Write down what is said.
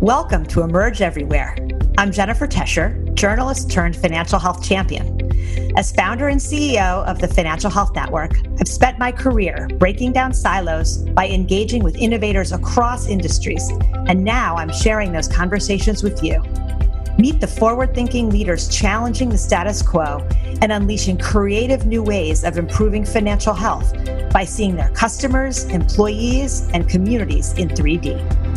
Welcome to Emerge Everywhere. I'm Jennifer Tescher, journalist turned financial health champion. As founder and CEO of the Financial Health Network, I've spent my career breaking down silos by engaging with innovators across industries, and now I'm sharing those conversations with you. Meet the forward thinking leaders challenging the status quo and unleashing creative new ways of improving financial health by seeing their customers, employees, and communities in 3D.